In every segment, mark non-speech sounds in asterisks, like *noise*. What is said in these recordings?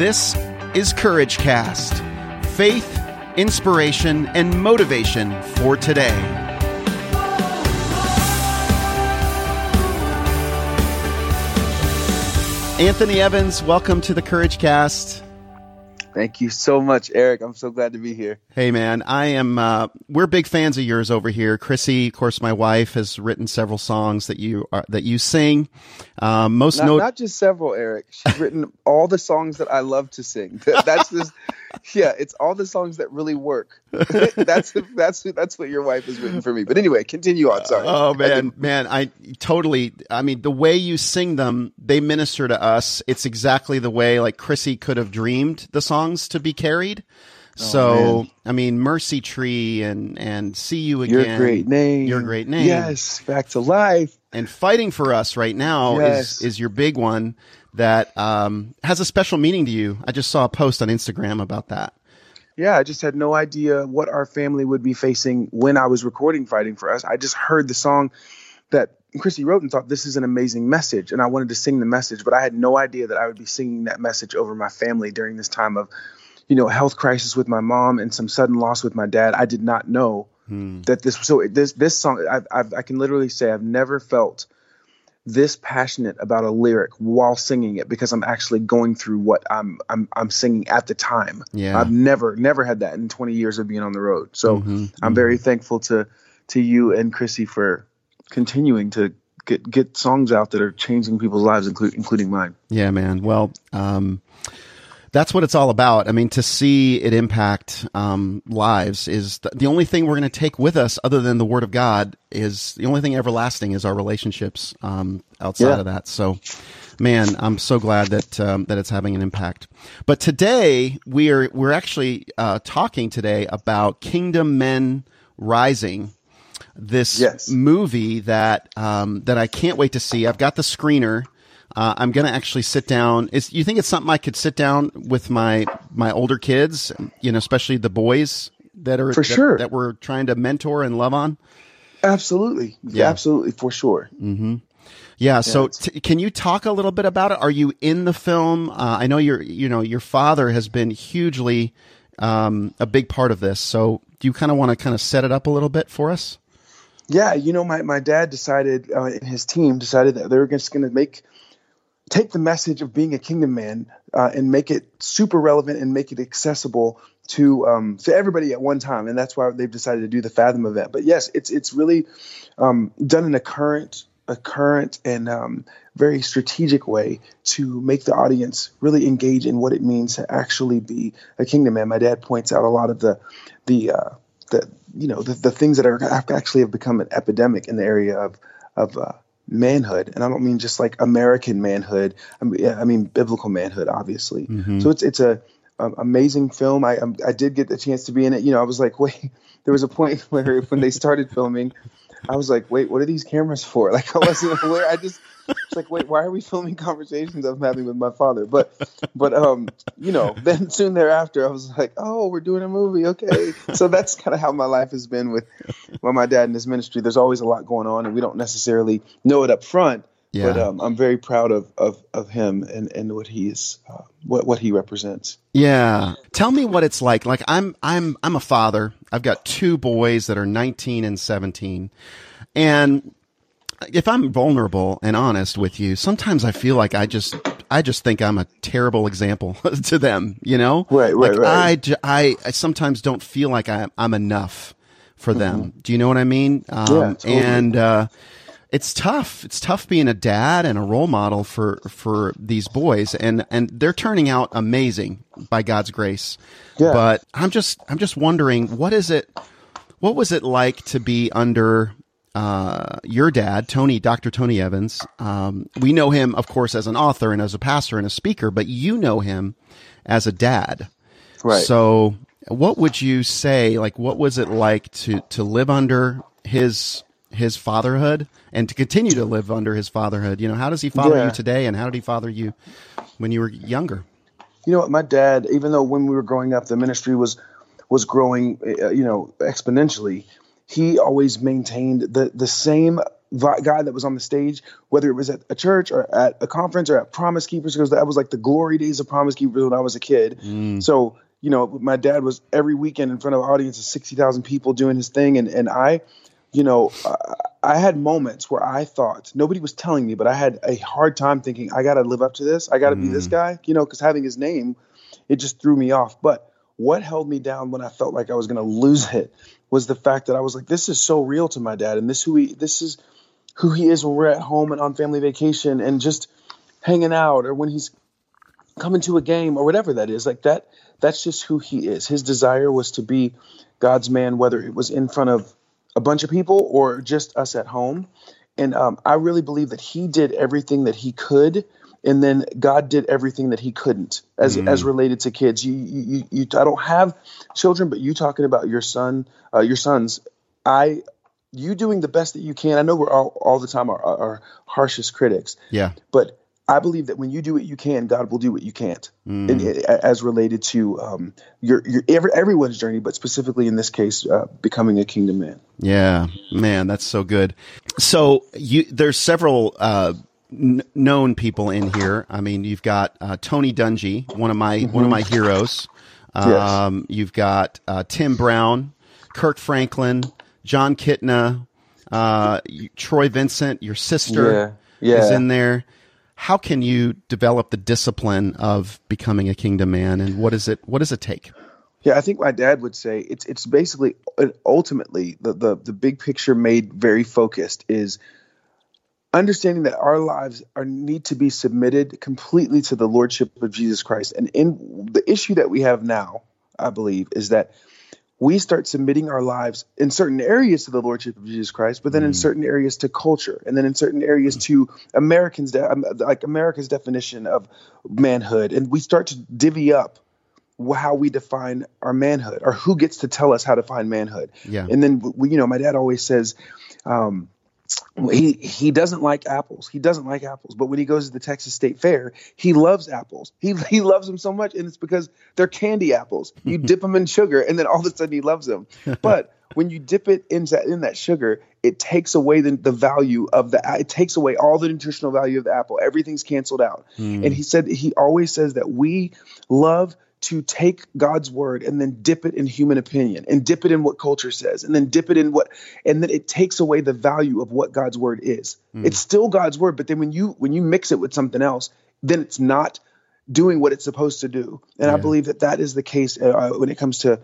This is Courage Cast faith, inspiration, and motivation for today. Anthony Evans, welcome to the Courage Cast. Thank you so much, Eric. I'm so glad to be here. Hey, man, I am. Uh, we're big fans of yours over here. Chrissy, of course, my wife has written several songs that you are, that you sing. Um, most not, note, not just several, Eric. She's written all the songs that I love to sing. *laughs* That's just, *laughs* yeah, it's all the songs that really work. *laughs* that's that's that's what your wife has written for me. But anyway, continue on. Sorry. Oh man, I man, I totally. I mean, the way you sing them, they minister to us. It's exactly the way like Chrissy could have dreamed the songs to be carried. Oh, so man. I mean, Mercy Tree and and See You Again, Your Again. great name. Your great name. Yes, back to life. And fighting for us right now Yes. is is your big one that um, has a special meaning to you. I just saw a post on Instagram about that. Yeah, I just had no idea what our family would be facing when I was recording Fighting for Us. I just heard the song that Chrissy wrote and thought this is an amazing message. And I wanted to sing the message, but I had no idea that I would be singing that message over my family during this time of, you know, health crisis with my mom and some sudden loss with my dad. I did not know that this, so this, this song, I've, I've, I can literally say I've never felt this passionate about a lyric while singing it because I'm actually going through what I'm I'm I'm singing at the time. Yeah. I've never never had that in 20 years of being on the road. So Mhm, I'm very thankful to to you and Chrissy for continuing to get get songs out that are changing people's lives, including including mine. Yeah, man. Well, um, that's what it's all about. I mean, to see it impact um, lives is th- the only thing we're going to take with us, other than the Word of God, is the only thing everlasting is our relationships um, outside Yeah. of that. So, man, I'm so glad that um, that it's having an impact. But today we are we're actually uh, talking today about Kingdom Men Rising this Yes. movie that um, that I can't wait to see. I've got the screener. Uh, I'm gonna actually sit down. Is you think it's something I could sit down with my my older kids, you know, especially the boys that are For that, sure. that we're trying to mentor and love on. Absolutely, Yeah. absolutely for sure. Yeah. so it's- t- can you talk a little bit about it? Are you in the film? Uh, I know your you know your father has been hugely um, a big part of this. So do you kind of want to kind of set it up a little bit for us? Yeah, you know, my, my dad decided, uh, and his team decided that they were just going to make, take the message of being a kingdom man uh, and make it super relevant and make it accessible to um, to everybody at one time, and that's why they've decided to do the Fathom event. But yes, it's it's really um, done in a current a current and um, very strategic way to make the audience really engage in what it means to actually be a kingdom man. My dad points out a lot of the the uh, the you know the, the things that are actually have become an epidemic in the area of of uh, manhood, and I don't mean just like American manhood. I mean, I mean biblical manhood, obviously. So it's it's a, um amazing film. I um, I did get the chance to be in it. You know, I was like, *laughs* wait. There was a point where when they started filming, I was like, wait, what are these cameras for? *laughs* Like I wasn't aware. I just it's like, wait, why are we filming conversations I'm having with my father? But but um, you know, *laughs* then soon thereafter I was like, Oh, we're doing a movie, okay. So that's kind of how my life has been with with my dad in his ministry. There's always a lot going on and we don't necessarily know it up front. But um, I'm very proud of, of, of him and, and what he is, uh, what what he represents. Yeah. Tell me what it's like. Like I'm I'm I'm a father. I've got two boys that are 19 and 17. And if I'm vulnerable and honest with you, sometimes I feel like I just I just think I'm a terrible example *laughs* to them, you know? Right, right, like right. I, I I sometimes don't feel like I, I'm enough for them. Do you know what I mean? Um, Mm-hmm. Yeah, totally. And uh, it's tough. It's tough being a dad and a role model for for these boys, and and they're turning out amazing by God's grace. Yeah. But I'm just I'm just wondering what is it? What was it like to be under uh, your dad, Tony, Dr. Tony Evans? Um, we know him, of course, as an author and as a pastor and a speaker, but you know him as a dad. Right. So, what would you say? Like, what was it like to to live under his his fatherhood and to continue to live under his fatherhood? You know, how does he father Yeah. you today, and how did he father you when you were younger? You know what? My dad, even though when we were growing up, the ministry was was growing, uh, you know, exponentially. He always maintained the the same guy that was on the stage, whether it was at a church or at a conference or at Promise Keepers, because that was like the glory days of Promise Keepers when I was a kid. Mm. So, you know, my dad was every weekend in front of an audience of 60,000 people doing his thing. And, and I, you know, I had moments where I thought nobody was telling me, but I had a hard time thinking, I got to live up to this. I got to mm. be this mm. guy, you know, because having his name, it just threw me off. But what held me down when I felt like I was going to lose it was the fact that I was like, this is so real to my dad, and this who he this is who he is when we're at home and on family vacation and just hanging out, or when he's coming to a game or whatever that is. Like that, that's just who he is. His desire was to be God's man, whether it was in front of a bunch of people or just us at home. And um, I really believe that he did everything that he could and then God did everything that He couldn't as mm. as related to kids. You, you, you, I don't have children, but you talking about your son, uh, your sons. I, you doing the best that you can. I know we're all all the time our, our harshest critics. Yeah, but I believe that when you do what you can, God will do what you can't, mm. and, as related to um, your your every, everyone's journey, but specifically in this case, uh, becoming a kingdom man. Yeah, man, that's so good. So you there's several uh, n- known people in here. I mean, you've got uh, Tony Dungy, one of my mm-hmm. one of my heroes. Um, yes. You've got uh, Tim Brown, Kirk Franklin, Jon Kitna, uh, Troy Vincent. Your sister yeah. Yeah. is in there. How can you develop the discipline of becoming a kingdom man, and what is it? What does it take? Yeah, I think my dad would say it's it's basically ultimately the the the big picture made very focused is understanding that our lives are need to be submitted completely to the lordship of Jesus Christ. And in the issue that we have now, I believe, is that we start submitting our lives in certain areas to the lordship of Jesus Christ, but then mm. in certain areas to culture, and then in certain areas to Americans, um, like America's definition of manhood, and we start to divvy up how we define our manhood, or who gets to tell us how to find manhood. Yeah. And then we, you know, my dad always says. Um, he he doesn't like apples. He doesn't like apples. But when he goes to the Texas State Fair, he loves apples. He he loves them so much, and it's because they're candy apples. You *laughs* dip them in sugar, and then all of a sudden he loves them. *laughs* But when you dip it into in that sugar, it takes away the, the value of the. It takes away all the nutritional value of the apple. Everything's canceled out. Mm. And he said he always says that we love to take God's word and then dip it in human opinion and dip it in what culture says and then dip it in what and then it takes away the value of what God's word is. Mm. It's still God's word, but then when you when you mix it with something else, then it's not doing what it's supposed to do. And yeah. I believe that that is the case uh, when it comes to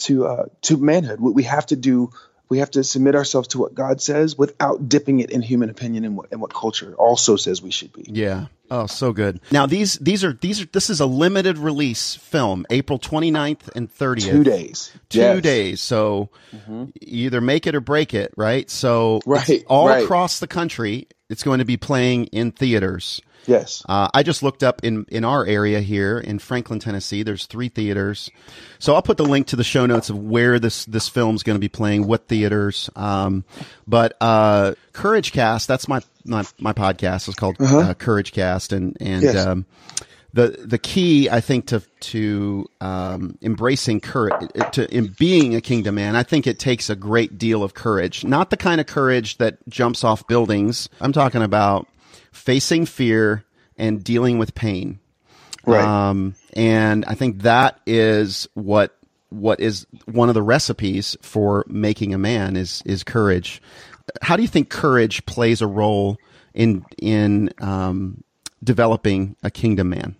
to uh, to manhood. We have to do we have to submit ourselves to what God says without dipping it in human opinion and what and what culture also says we should be. Yeah. Oh, so good. Now these these are these are this is a limited release film, April 29th and 30th. 2 days. 2 yes. days. So mm-hmm. either make it or break it, right? So right, all right. across the country it's going to be playing in theaters. Yes. Uh, I just looked up in, in our area here in Franklin, Tennessee. There's three theaters. So I'll put the link to the show notes of where this, this film's going to be playing, what theaters. Um, but, uh, Courage Cast, that's my, my, my podcast. It's called, uh-huh. uh, Courage Cast. And, and, yes. um, the, the key, I think, to, to, um, embracing courage, to, in being a kingdom man, I think it takes a great deal of courage. Not the kind of courage that jumps off buildings. I'm talking about facing fear and dealing with pain. Right. Um, and I think that is what what is one of the recipes for making a man is is courage. How do you think courage plays a role in in um, developing a kingdom man?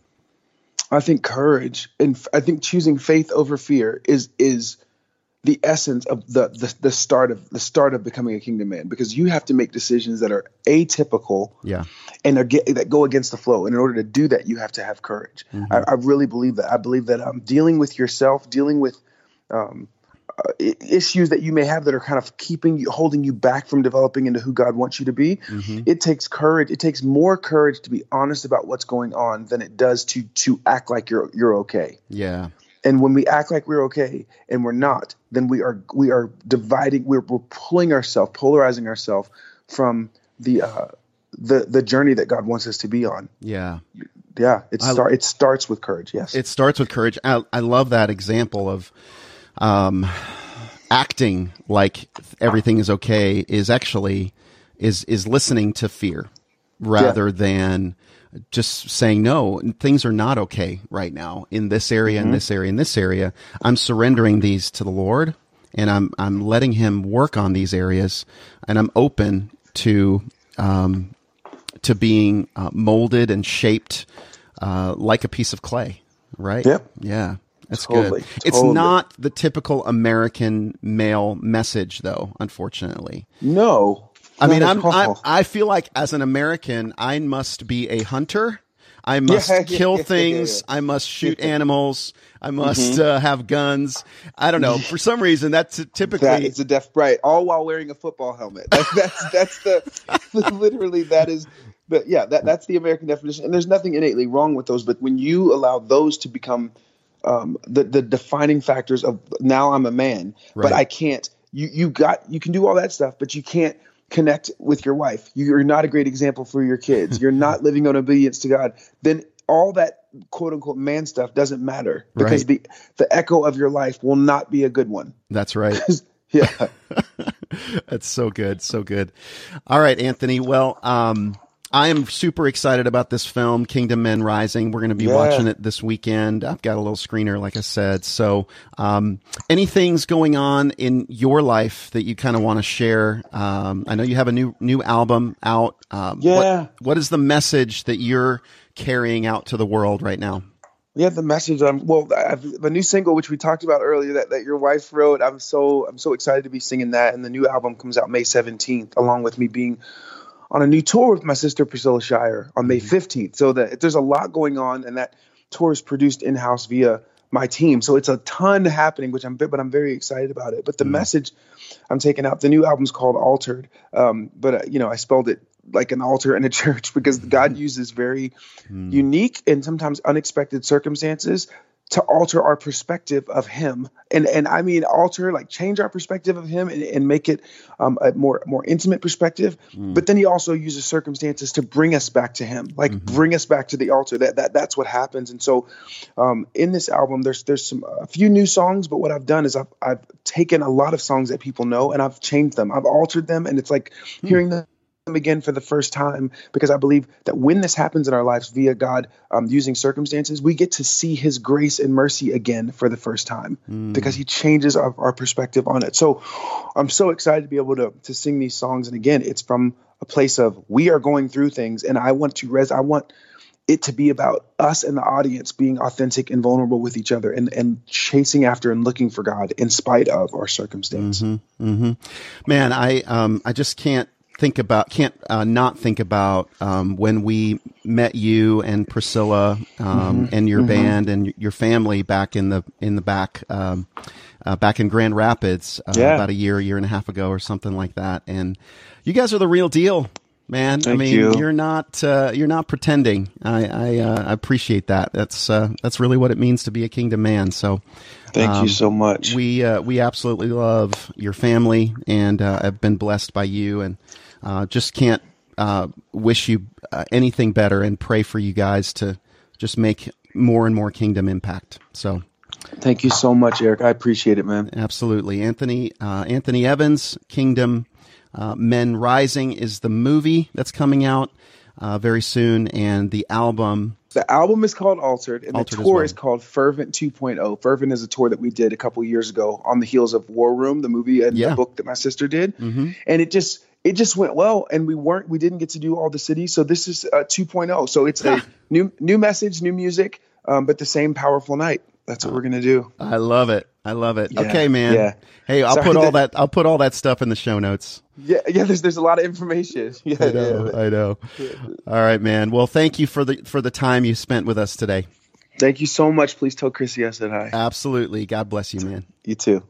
I think courage and I think choosing faith over fear is is the essence of the, the, the start of the start of becoming a kingdom man because you have to make decisions that are atypical yeah. and are get, that go against the flow. And in order to do that you have to have courage. Mm-hmm. I, I, really believe that. I believe that um, dealing with yourself dealing with um, issues that you may have that are kind of keeping you holding you back from developing into who god wants you to be mm-hmm. it takes courage it takes more courage to be honest about what's going on than it does to to act like you're you're okay yeah and when we act like we're okay and we're not, then we are we are dividing. We're, we're pulling ourselves, polarizing ourselves from the uh, the the journey that God wants us to be on. Yeah, yeah. It start it starts with courage. Yes, it starts with courage. I, I love that example of um, acting like everything is okay is actually is is listening to fear rather than just saying no things are not okay right now in this area in this area in this area. I'm surrendering these to the lord and i'm i'm letting him work on these areas and i'm open to um to being uh, molded and shaped uh, like a piece of clay right? Yep. yeah that's Totally, good it's not the typical american male message though unfortunately No. I mean, I'm, I. I feel like as an American, I must be a hunter. I must Yeah, kill yeah, things. yeah. I must shoot *laughs* animals. I must uh, have guns. I don't know. For some reason, that's typically That is a deaf right, all while wearing a football helmet. That's that's that's the *laughs* literally that is. But yeah, that that's the American definition, and there's nothing innately wrong with those. But when you allow those to become um, the the defining factors of now I'm a man, Right. but I can't. You you got you can do all that stuff, but you can't connect with your wife. You're not a great example for your kids. *laughs* You're not living on obedience to God. Then all that quote unquote man stuff doesn't matter because Right. the the echo of your life will not be a good one. that's right. *laughs* Yeah. *laughs* That's so good, so good. All right, Anthony. Well, um, I am super excited about this film, Kingdom Men Rising. We're going to be Yeah. watching it this weekend. I've got a little screener, like I said. So, um, anything's going on in your life that you kind of want to share? Um, I know you have a new new album out. Um, Yeah. What, what is the message that you're carrying out to the world right now? Yeah, the message. Um, well, I have the new single, which we talked about earlier, that, that your wife wrote. I'm so I'm so excited to be singing that, and the new album comes out May 17th, along with me being on a new tour with my sister Priscilla Shirer on May 15th. So that there's a lot going on, and that tour is produced in house via my team. So it's a ton happening, which I'm but I'm very excited about it. But the message I'm taking out, the new album's called Altered, um, but uh, you know I spelled it like an altar in a *laughs* church because God uses very unique and sometimes unexpected circumstances to alter our perspective of him. And and i mean alter like change our perspective of him and, and make it um, a more more intimate perspective. But then he also uses circumstances to bring us back to him like bring us back to the altar. That, that that's what happens. And so um, in this album there's there's some a few new songs but what i've done is i've i've taken a lot of songs that people know and i've changed them. I've altered them and it's like hearing them again for the first time because I believe that when this happens in our lives via God um, using circumstances, we get to see His grace and mercy again for the first time because He changes our, our perspective on it. So I'm so excited to be able to to sing these songs, and again, it's from a place of we are going through things, and I want to res. I want it to be about us and the audience being authentic and vulnerable with each other and, and chasing after and looking for God in spite of our circumstance. Man, I um I just can't think about can't uh, not think about um, when we met you and Priscilla um, and your band and your family back in the in the back um, uh, back in Grand Rapids uh, Yeah. about a year a year and a half ago or something like that. And you guys are the real deal. Man, I mean, you. are not uh, you're not pretending. I I, uh, appreciate that. That's uh, that's really what it means to be a kingdom man. So, Thank Um, you so much. we uh, we absolutely love your family and uh, have been blessed by you and uh, just can't uh, wish you uh, anything better and pray for you guys to just make more and more kingdom impact. So Thank you so much, Eric. I appreciate it, man. absolutely, Anthony uh, Anthony Evans, Kingdom uh, Men Rising is the movie that's coming out uh, very soon, and the album. The album is called Altered, and Altered the tour well. is called Fervent 2.0. Fervent is a tour that we did a couple years ago on the heels of War Room, the movie and Yeah. the book that my sister did, Mhm. and it just it just went well. And we weren't we didn't get to do all the cities, so this is uh, 2.0. So it's a new new message, new music, um, but the same powerful night. That's what we're gonna do. I love it. I love it. Yeah, okay, man. yeah. Hey, I'll Sorry put all that- that. I'll put all that stuff in the show notes. Yeah, yeah. There's there's a lot of information. *laughs* Yeah, I know. yeah. I know. All right, man. Well, thank you for the for the time you spent with us today. Thank you so much. Please tell Chrissy I said hi. Absolutely. God bless you, man. You too.